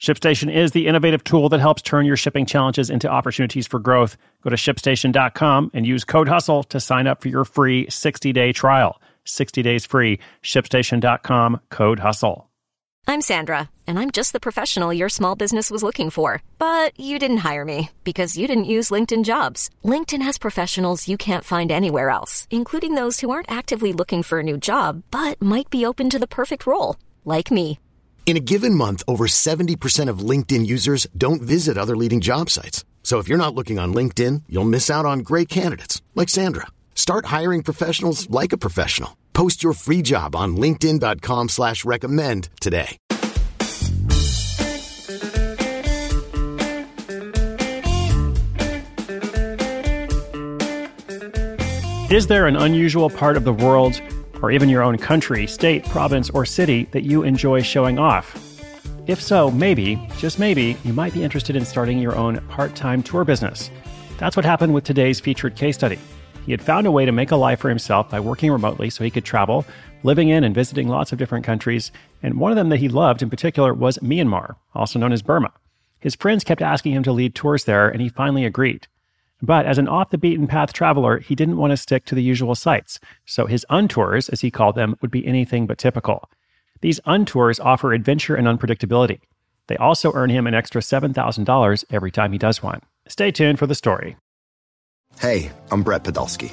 ShipStation is the innovative tool that helps turn your shipping challenges into opportunities for growth. Go to shipstation.com and use code HUSTLE to sign up for your free 60 day trial. 60 days free. ShipStation.com, code HUSTLE. I'm Sandra, and I'm just the professional your small business was looking for. But you didn't hire me because you didn't use LinkedIn jobs. LinkedIn has professionals you can't find anywhere else, including those who aren't actively looking for a new job but might be open to the perfect role, like me. In a given month, over 70% of LinkedIn users don't visit other leading job sites. So if you're not looking on LinkedIn, you'll miss out on great candidates like Sandra. Start hiring professionals like a professional. Post your free job on LinkedIn.com slash recommend today. Is there an unusual part of the world, or even your own country, state, province, or city that you enjoy showing off? If so, maybe, just maybe, you might be interested in starting your own part time tour business. That's what happened with today's featured case study. He had found a way to make a life for himself by working remotely so he could travel, living in and visiting lots of different countries, and one of them that he loved in particular was Myanmar, also known as Burma. His friends kept asking him to lead tours there, and he finally agreed. But as an off the beaten path traveler, he didn't want to stick to the usual sites, so his untours, as he called them, would be anything but typical. These untours offer adventure and unpredictability. They also earn him an extra $7,000 every time he does one. Stay tuned for the story. Hey, I'm Brett Podolsky,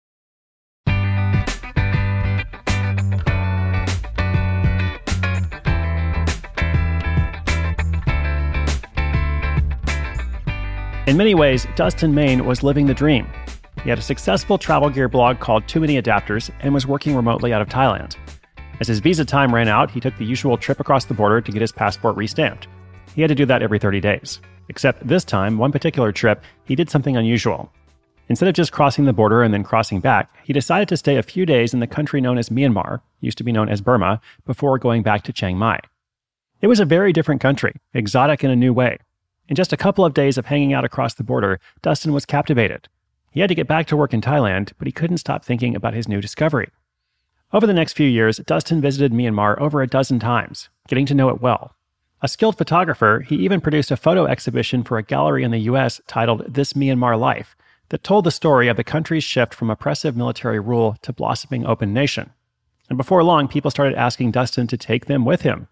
In many ways, Dustin Main was living the dream. He had a successful travel gear blog called Too Many Adapters and was working remotely out of Thailand. As his visa time ran out, he took the usual trip across the border to get his passport restamped. He had to do that every 30 days. Except this time, one particular trip, he did something unusual. Instead of just crossing the border and then crossing back, he decided to stay a few days in the country known as Myanmar, used to be known as Burma, before going back to Chiang Mai. It was a very different country, exotic in a new way. In just a couple of days of hanging out across the border, Dustin was captivated. He had to get back to work in Thailand, but he couldn't stop thinking about his new discovery. Over the next few years, Dustin visited Myanmar over a dozen times, getting to know it well. A skilled photographer, he even produced a photo exhibition for a gallery in the US titled This Myanmar Life that told the story of the country's shift from oppressive military rule to blossoming open nation. And before long, people started asking Dustin to take them with him.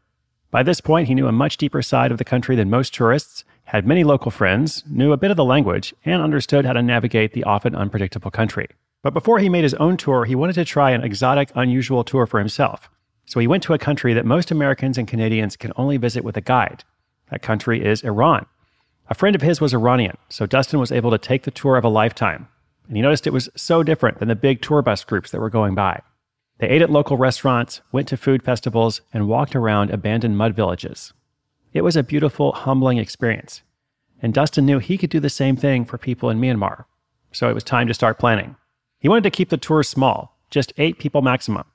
By this point, he knew a much deeper side of the country than most tourists, had many local friends, knew a bit of the language, and understood how to navigate the often unpredictable country. But before he made his own tour, he wanted to try an exotic, unusual tour for himself. So he went to a country that most Americans and Canadians can only visit with a guide. That country is Iran. A friend of his was Iranian, so Dustin was able to take the tour of a lifetime. And he noticed it was so different than the big tour bus groups that were going by. They ate at local restaurants, went to food festivals, and walked around abandoned mud villages. It was a beautiful, humbling experience. And Dustin knew he could do the same thing for people in Myanmar. So it was time to start planning. He wanted to keep the tour small, just eight people maximum.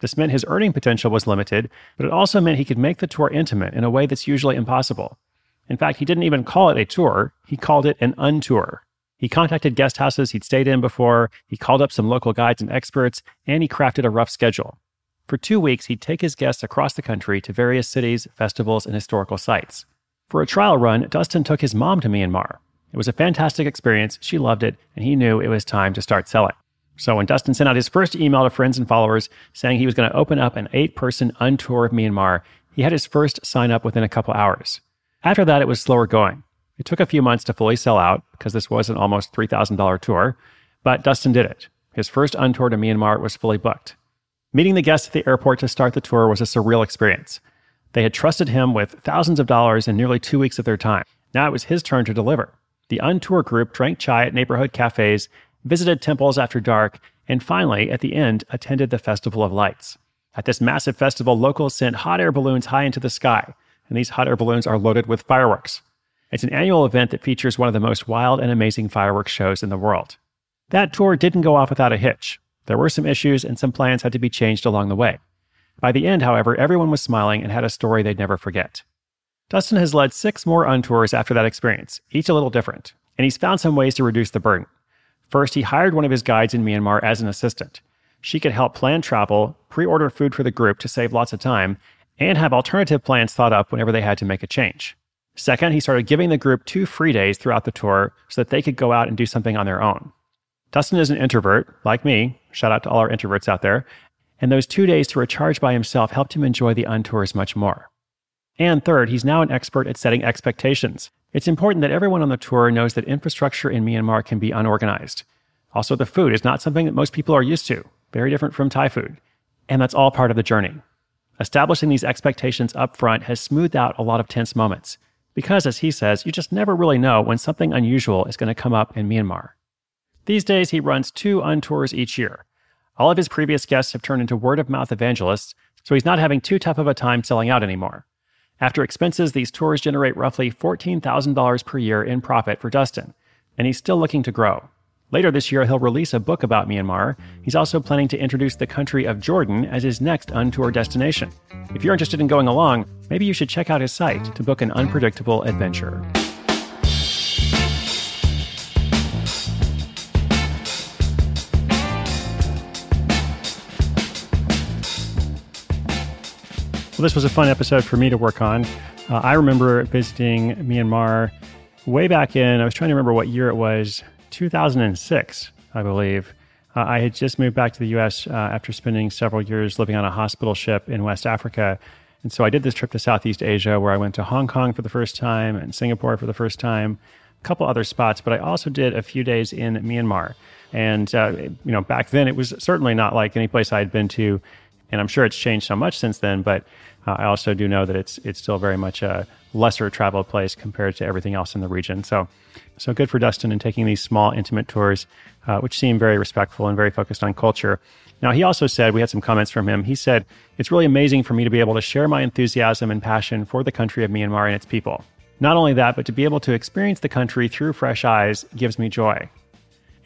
This meant his earning potential was limited, but it also meant he could make the tour intimate in a way that's usually impossible. In fact, he didn't even call it a tour, he called it an untour. He contacted guest houses he'd stayed in before, he called up some local guides and experts, and he crafted a rough schedule. For two weeks, he'd take his guests across the country to various cities, festivals, and historical sites. For a trial run, Dustin took his mom to Myanmar. It was a fantastic experience, she loved it, and he knew it was time to start selling. So when Dustin sent out his first email to friends and followers saying he was going to open up an eight person untour of Myanmar, he had his first sign up within a couple hours. After that, it was slower going. It took a few months to fully sell out because this was an almost $3,000 tour, but Dustin did it. His first untour to Myanmar was fully booked. Meeting the guests at the airport to start the tour was a surreal experience. They had trusted him with thousands of dollars and nearly two weeks of their time. Now it was his turn to deliver. The untour group drank chai at neighborhood cafes, visited temples after dark, and finally, at the end, attended the Festival of Lights. At this massive festival, locals sent hot air balloons high into the sky, and these hot air balloons are loaded with fireworks. It's an annual event that features one of the most wild and amazing fireworks shows in the world. That tour didn't go off without a hitch. There were some issues, and some plans had to be changed along the way. By the end, however, everyone was smiling and had a story they'd never forget. Dustin has led six more untours after that experience, each a little different, and he's found some ways to reduce the burden. First, he hired one of his guides in Myanmar as an assistant. She could help plan travel, pre order food for the group to save lots of time, and have alternative plans thought up whenever they had to make a change. Second, he started giving the group two free days throughout the tour so that they could go out and do something on their own. Dustin is an introvert, like me. Shout out to all our introverts out there. And those two days to recharge by himself helped him enjoy the untours much more. And third, he's now an expert at setting expectations. It's important that everyone on the tour knows that infrastructure in Myanmar can be unorganized. Also, the food is not something that most people are used to, very different from Thai food. And that's all part of the journey. Establishing these expectations up front has smoothed out a lot of tense moments. Because, as he says, you just never really know when something unusual is going to come up in Myanmar. These days, he runs two untours each year. All of his previous guests have turned into word of mouth evangelists, so he's not having too tough of a time selling out anymore. After expenses, these tours generate roughly $14,000 per year in profit for Dustin, and he's still looking to grow. Later this year, he'll release a book about Myanmar. He's also planning to introduce the country of Jordan as his next untour destination. If you're interested in going along, maybe you should check out his site to book an unpredictable adventure. Well, this was a fun episode for me to work on. Uh, I remember visiting Myanmar way back in, I was trying to remember what year it was, 2006, I believe. Uh, I had just moved back to the US uh, after spending several years living on a hospital ship in West Africa. And so I did this trip to Southeast Asia where I went to Hong Kong for the first time and Singapore for the first time, a couple other spots, but I also did a few days in Myanmar. And, uh, you know, back then it was certainly not like any place I had been to. And I'm sure it's changed so much since then, but uh, I also do know that it's, it's still very much a lesser traveled place compared to everything else in the region. So so good for Dustin in taking these small, intimate tours, uh, which seem very respectful and very focused on culture. Now, he also said, we had some comments from him. He said, It's really amazing for me to be able to share my enthusiasm and passion for the country of Myanmar and its people. Not only that, but to be able to experience the country through fresh eyes gives me joy.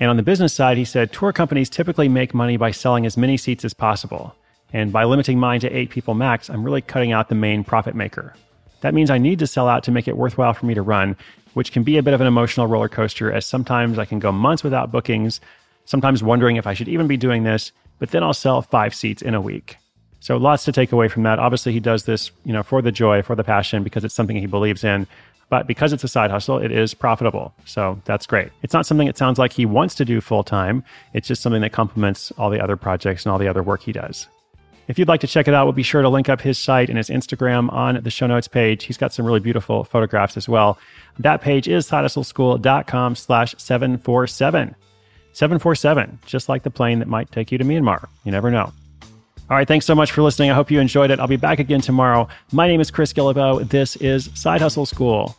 And on the business side, he said, Tour companies typically make money by selling as many seats as possible. And by limiting mine to eight people max, I'm really cutting out the main profit maker. That means I need to sell out to make it worthwhile for me to run, which can be a bit of an emotional roller coaster as sometimes I can go months without bookings, sometimes wondering if I should even be doing this, but then I'll sell five seats in a week. So lots to take away from that. Obviously, he does this, you know, for the joy, for the passion, because it's something he believes in. But because it's a side hustle, it is profitable. So that's great. It's not something it sounds like he wants to do full time. It's just something that complements all the other projects and all the other work he does. If you'd like to check it out, we'll be sure to link up his site and his Instagram on the show notes page. He's got some really beautiful photographs as well. That page is sidehustleschool.com slash 747. 747, just like the plane that might take you to Myanmar. You never know. All right, thanks so much for listening. I hope you enjoyed it. I'll be back again tomorrow. My name is Chris Guillebeau. This is Side Hustle School.